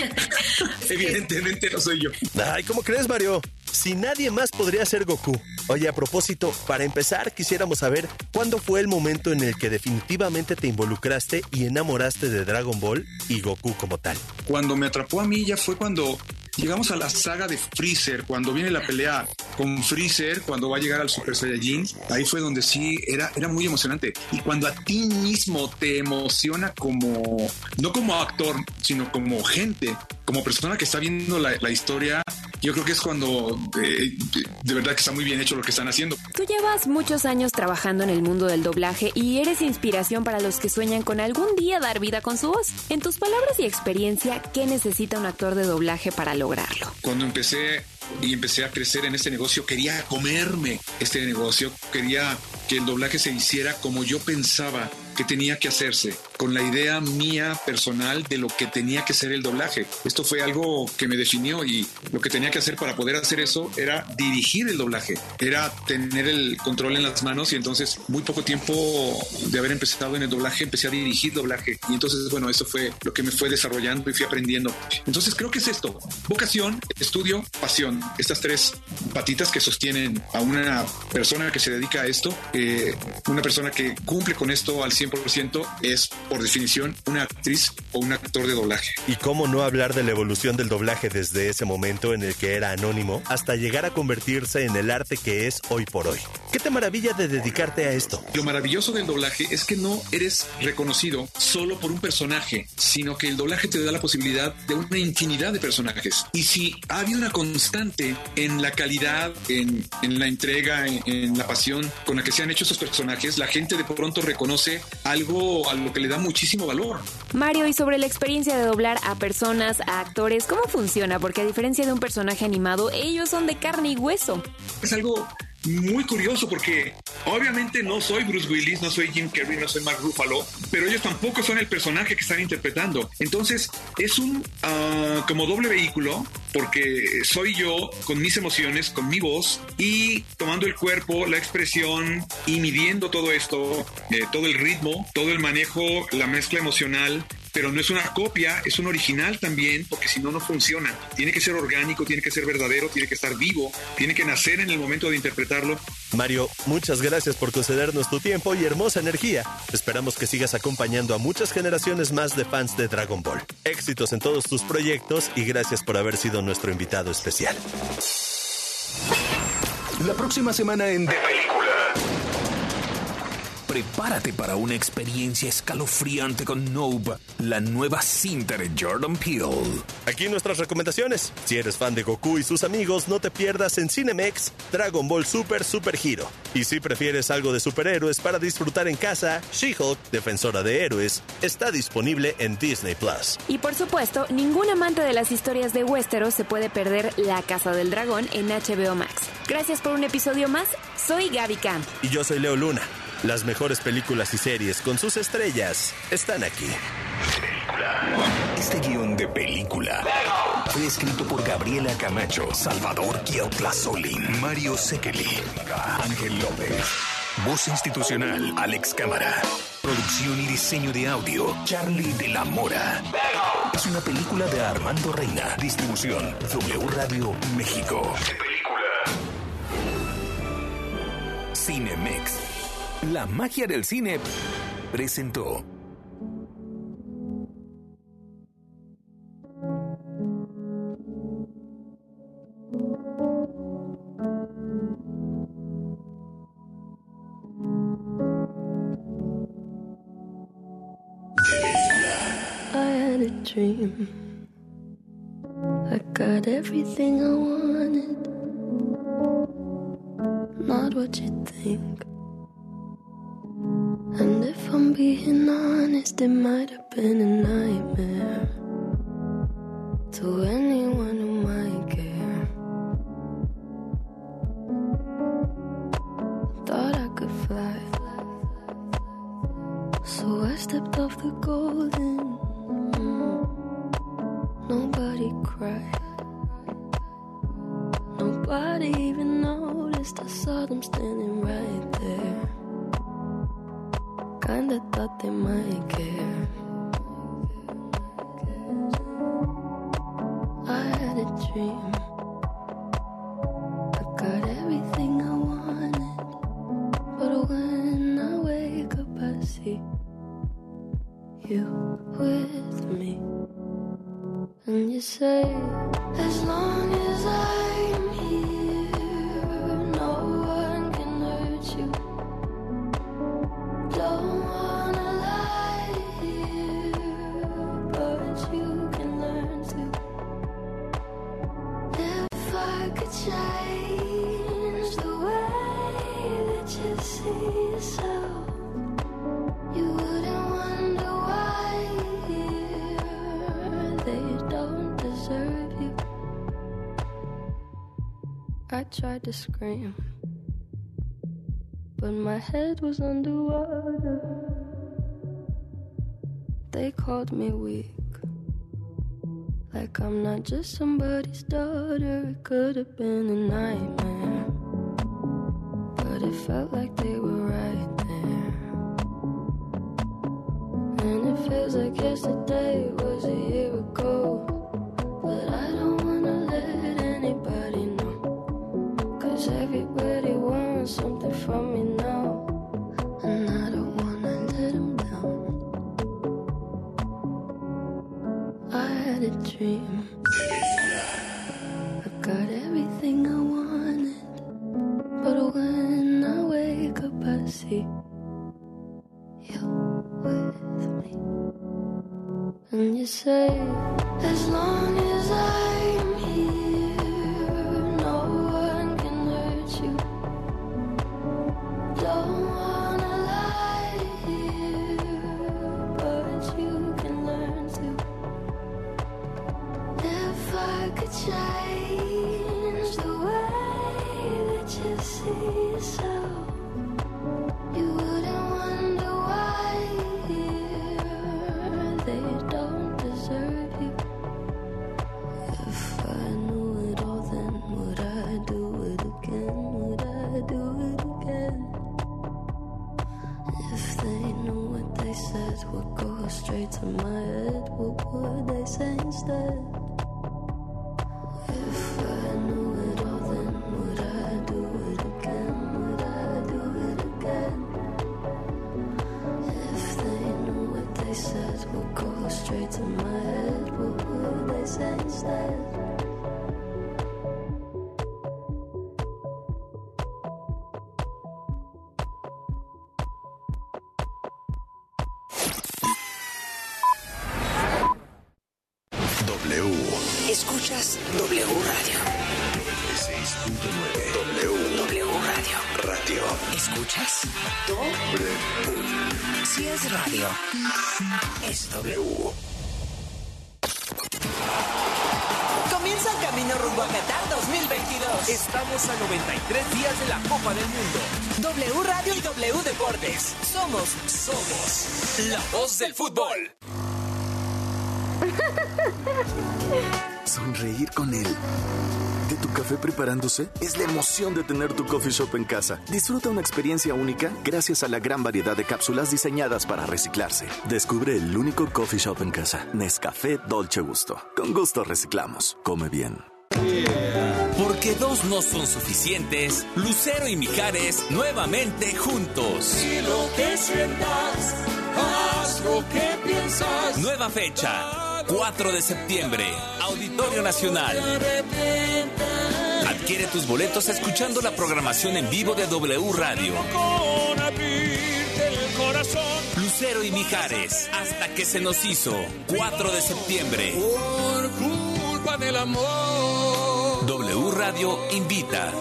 Evidentemente no soy yo. Ay, ¿cómo crees, Mario? Si nadie más podría ser Goku. Oye, a propósito, para empezar, quisiéramos saber cuándo fue el momento en el que definitivamente te involucraste y enamoraste de Dragon Ball y Goku como tal. Cuando me atrapó a mí ya fue cuando llegamos a la saga de Freezer, cuando viene la pelea con Freezer, cuando va a llegar al Super Saiyajin, ahí fue donde sí era, era muy emocionante. Y cuando a ti mismo te emociona como, no como actor, sino como gente, como persona que está viendo la, la historia, yo creo que es cuando eh, de verdad que está muy bien hecho lo que están haciendo. Tú llevas muchos años trabajando en el mundo del doblaje y eres inspiración para los que sueñan con algún día dar vida con su voz. En tus palabras y experiencia, ¿qué necesita un actor de doblaje para lograrlo? Cuando empecé y empecé a crecer en este negocio, quería comerme este negocio, quería que el doblaje se hiciera como yo pensaba que tenía que hacerse, con la idea mía personal de lo que tenía que ser el doblaje. Esto fue algo que me definió y lo que tenía que hacer para poder hacer eso era dirigir el doblaje, era tener el control en las manos y entonces muy poco tiempo de haber empezado en el doblaje empecé a dirigir doblaje y entonces bueno, eso fue lo que me fue desarrollando y fui aprendiendo. Entonces creo que es esto, vocación, estudio, pasión, estas tres patitas que sostienen a una persona que se dedica a esto, eh, una persona que cumple con esto al 100% es, por definición, una actriz o un actor de doblaje. ¿Y cómo no hablar de la evolución del doblaje desde ese momento en el que era anónimo hasta llegar a convertirse en el arte que es hoy por hoy? ¿Qué te maravilla de dedicarte a esto? Lo maravilloso del doblaje es que no eres reconocido solo por un personaje, sino que el doblaje te da la posibilidad de una infinidad de personajes. Y si ha habido una constante en la calidad, en, en la entrega, en, en la pasión con la que se han hecho esos personajes, la gente de pronto reconoce algo a lo que le da muchísimo valor. Mario, y sobre la experiencia de doblar a personas, a actores, ¿cómo funciona? Porque a diferencia de un personaje animado, ellos son de carne y hueso. Es algo muy curioso porque obviamente no soy Bruce Willis, no soy Jim Carrey, no soy Mark Ruffalo, pero ellos tampoco son el personaje que están interpretando. Entonces es un uh, como doble vehículo porque soy yo con mis emociones, con mi voz y tomando el cuerpo, la expresión y midiendo todo esto, eh, todo el ritmo, todo el manejo, la mezcla emocional pero no es una copia, es un original también, porque si no, no funciona. Tiene que ser orgánico, tiene que ser verdadero, tiene que estar vivo, tiene que nacer en el momento de interpretarlo. Mario, muchas gracias por concedernos tu tiempo y hermosa energía. Esperamos que sigas acompañando a muchas generaciones más de fans de Dragon Ball. Éxitos en todos tus proyectos y gracias por haber sido nuestro invitado especial. La próxima semana en. Prepárate para una experiencia escalofriante con Noob, la nueva cinta de Jordan Peele. Aquí nuestras recomendaciones. Si eres fan de Goku y sus amigos, no te pierdas en Cinemex Dragon Ball Super Super Hero. Y si prefieres algo de superhéroes para disfrutar en casa, She-Hulk, defensora de héroes, está disponible en Disney Plus. Y por supuesto, ningún amante de las historias de Westeros se puede perder La Casa del Dragón en HBO Max. Gracias por un episodio más. Soy Gaby Camp. Y yo soy Leo Luna. Las mejores películas y series con sus estrellas están aquí. Este guion de película fue escrito por Gabriela Camacho, Salvador Solín, Mario Sekeli, Ángel López. Voz institucional, Alex Cámara. Producción y diseño de audio, Charlie de la Mora. Es una película de Armando Reina. Distribución, W Radio México. Cinemex. La magia del cine presentó. Dream. I got everything I wanted. Not what you think. If I'm being honest, it might have been a nightmare to anyone head was underwater. They called me weak. Like I'm not just somebody's daughter, it could have been a nightmare. But it felt like they were right there. And it feels like yesterday was a year ago. But I don't wanna let anybody know. Cause everybody wants something from me dream. ¿Escuchas? W. Si es radio, es W. Comienza el camino rumbo a Qatar 2022. Estamos a 93 días de la Copa del Mundo. W Radio y W Deportes. Somos, somos la voz del fútbol. Sonreír con él. ¿De tu café preparándose? Es la emoción de tener tu coffee shop en casa. Disfruta una experiencia única gracias a la gran variedad de cápsulas diseñadas para reciclarse. Descubre el único coffee shop en casa. Nescafé Dolce Gusto. Con gusto reciclamos. Come bien. Porque dos no son suficientes, Lucero y Mijares nuevamente juntos. Y lo que sientas, haz lo que piensas. Nueva fecha, 4 de septiembre, Auditorio Nacional. Adquiere tus boletos escuchando la programación en vivo de W Radio. Lucero y Mijares, hasta que se nos hizo, 4 de septiembre. Por culpa del amor. W Radio invita.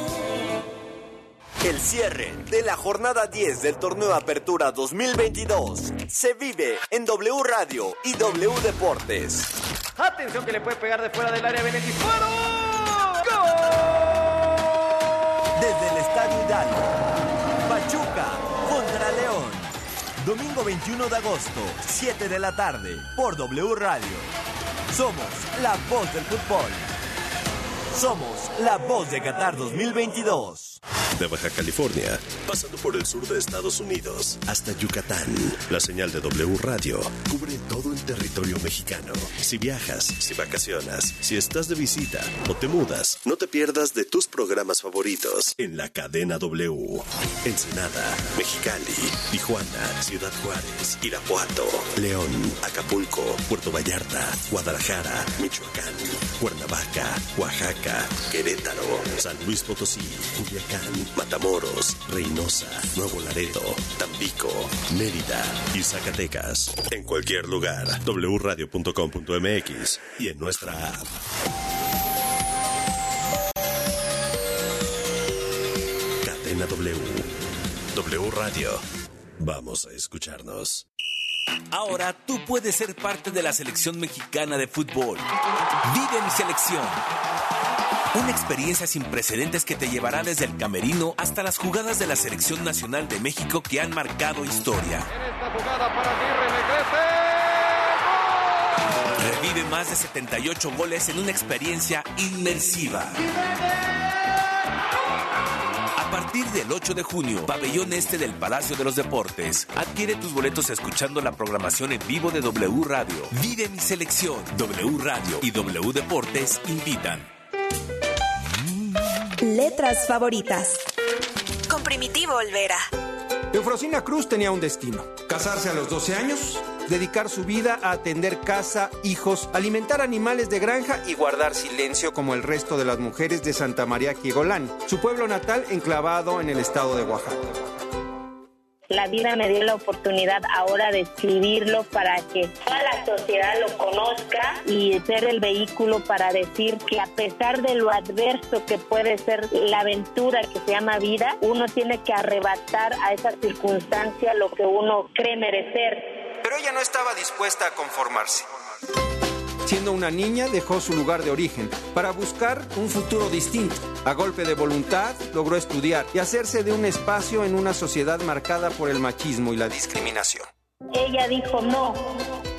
El cierre de la jornada 10 del torneo Apertura 2022 se vive en W Radio y W Deportes. Atención que le puede pegar de fuera del área Benetti. ¡Fuera! Desde el Estadio Hidalgo, Pachuca contra León. Domingo 21 de agosto, 7 de la tarde, por W Radio. Somos la voz del fútbol. Somos la voz de Qatar 2022. De Baja California, pasando por el sur de Estados Unidos hasta Yucatán. La señal de W Radio cubre todo el territorio mexicano. Si viajas, si vacacionas, si estás de visita o te mudas, no te pierdas de tus programas favoritos en la cadena W. Ensenada, Mexicali, Tijuana, Ciudad Juárez, Irapuato, León, Acapulco, Puerto Vallarta, Guadalajara, Michoacán, Cuernavaca, Oaxaca, Querétaro, San Luis Potosí, Culiacán, Matamoros, Reynosa, Nuevo Laredo, Tampico, Mérida y Zacatecas. En cualquier lugar, wradio.com.mx y en nuestra app. Cadena W. W Radio. Vamos a escucharnos. Ahora tú puedes ser parte de la selección mexicana de fútbol. Vive mi selección. Una experiencia sin precedentes que te llevará desde el camerino hasta las jugadas de la selección nacional de México que han marcado historia. Revive más de 78 goles en una experiencia inmersiva. A partir del 8 de junio, pabellón este del Palacio de los Deportes. Adquiere tus boletos escuchando la programación en vivo de W Radio. Vive mi selección. W Radio y W Deportes invitan. Letras favoritas. Con Primitivo Olvera. Eufrosina Cruz tenía un destino. Casarse a los 12 años, dedicar su vida a atender casa, hijos, alimentar animales de granja y guardar silencio como el resto de las mujeres de Santa María Quigolán, su pueblo natal enclavado en el estado de Oaxaca. La vida me dio la oportunidad ahora de escribirlo para que toda la sociedad lo conozca y ser el vehículo para decir que a pesar de lo adverso que puede ser la aventura que se llama vida, uno tiene que arrebatar a esa circunstancia lo que uno cree merecer. Pero ella no estaba dispuesta a conformarse. Siendo una niña dejó su lugar de origen para buscar un futuro distinto. A golpe de voluntad logró estudiar y hacerse de un espacio en una sociedad marcada por el machismo y la discriminación. Ella dijo, no,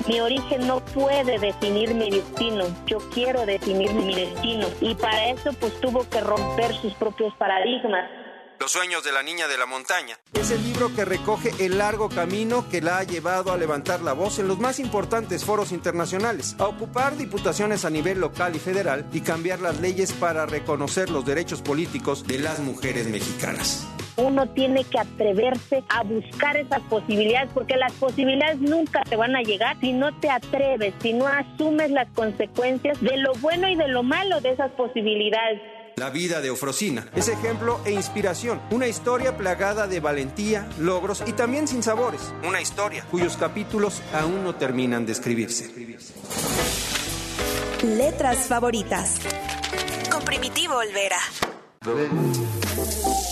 mi origen no puede definir mi destino, yo quiero definir mi destino. Y para eso pues tuvo que romper sus propios paradigmas. Los sueños de la niña de la montaña. Es el libro que recoge el largo camino que la ha llevado a levantar la voz en los más importantes foros internacionales, a ocupar diputaciones a nivel local y federal y cambiar las leyes para reconocer los derechos políticos de las mujeres mexicanas. Uno tiene que atreverse a buscar esas posibilidades porque las posibilidades nunca te van a llegar si no te atreves, si no asumes las consecuencias de lo bueno y de lo malo de esas posibilidades. La vida de Ofrosina es ejemplo e inspiración. Una historia plagada de valentía, logros y también sin sabores. Una historia cuyos capítulos aún no terminan de escribirse. Letras favoritas. Con Primitivo Olvera.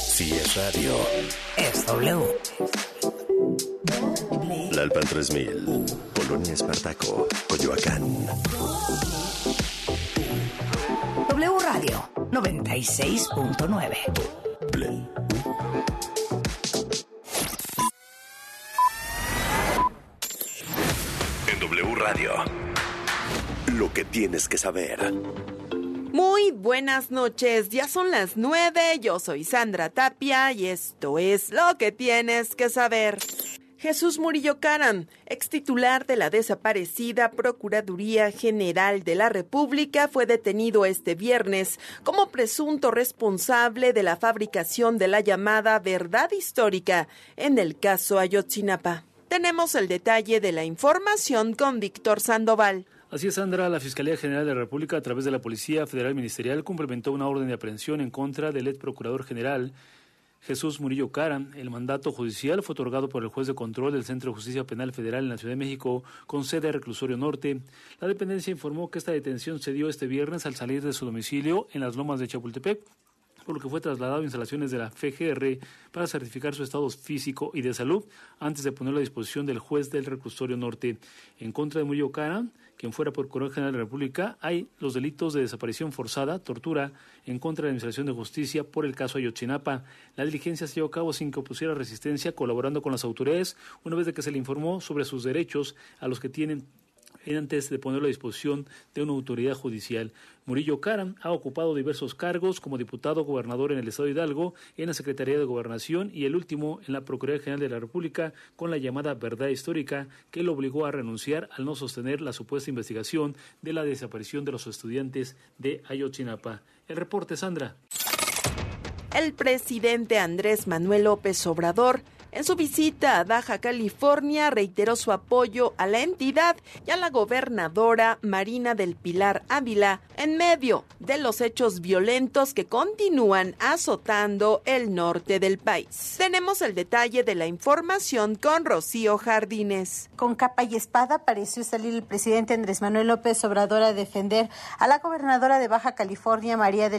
Si es radio. Es W. Lalpan 3000. Polonia Espartaco. Coyoacán. W Radio 96.9. En W Radio. Lo que tienes que saber. Muy buenas noches, ya son las nueve, yo soy Sandra Tapia y esto es lo que tienes que saber. Jesús Murillo Caram, ex titular de la desaparecida Procuraduría General de la República, fue detenido este viernes como presunto responsable de la fabricación de la llamada verdad histórica en el caso Ayotzinapa. Tenemos el detalle de la información con Víctor Sandoval. Así es, Sandra. La Fiscalía General de la República, a través de la Policía Federal Ministerial, complementó una orden de aprehensión en contra del ex procurador general Jesús Murillo Cara. El mandato judicial fue otorgado por el juez de control del Centro de Justicia Penal Federal en la Ciudad de México, con sede en Reclusorio Norte. La dependencia informó que esta detención se dio este viernes al salir de su domicilio en las lomas de Chapultepec por lo que fue trasladado a instalaciones de la FGR para certificar su estado físico y de salud antes de ponerlo a disposición del juez del reclusorio norte. En contra de Murillo Cara, quien fuera Procurador General de la República, hay los delitos de desaparición forzada, tortura, en contra de la Administración de Justicia por el caso Ayotzinapa. La diligencia se llevó a cabo sin que opusiera resistencia, colaborando con las autoridades, una vez de que se le informó sobre sus derechos a los que tienen antes de ponerlo a disposición de una autoridad judicial. Murillo Caram ha ocupado diversos cargos como diputado gobernador en el estado de Hidalgo, en la Secretaría de Gobernación y el último en la Procuraduría General de la República con la llamada verdad histórica que lo obligó a renunciar al no sostener la supuesta investigación de la desaparición de los estudiantes de Ayotzinapa. El reporte, Sandra. El presidente Andrés Manuel López Obrador en su visita a Baja California reiteró su apoyo a la entidad y a la gobernadora Marina del Pilar Ávila en medio de los hechos violentos que continúan azotando el norte del país. Tenemos el detalle de la información con Rocío Jardines. Con capa y espada pareció salir el presidente Andrés Manuel López Obrador a defender a la gobernadora de Baja California María del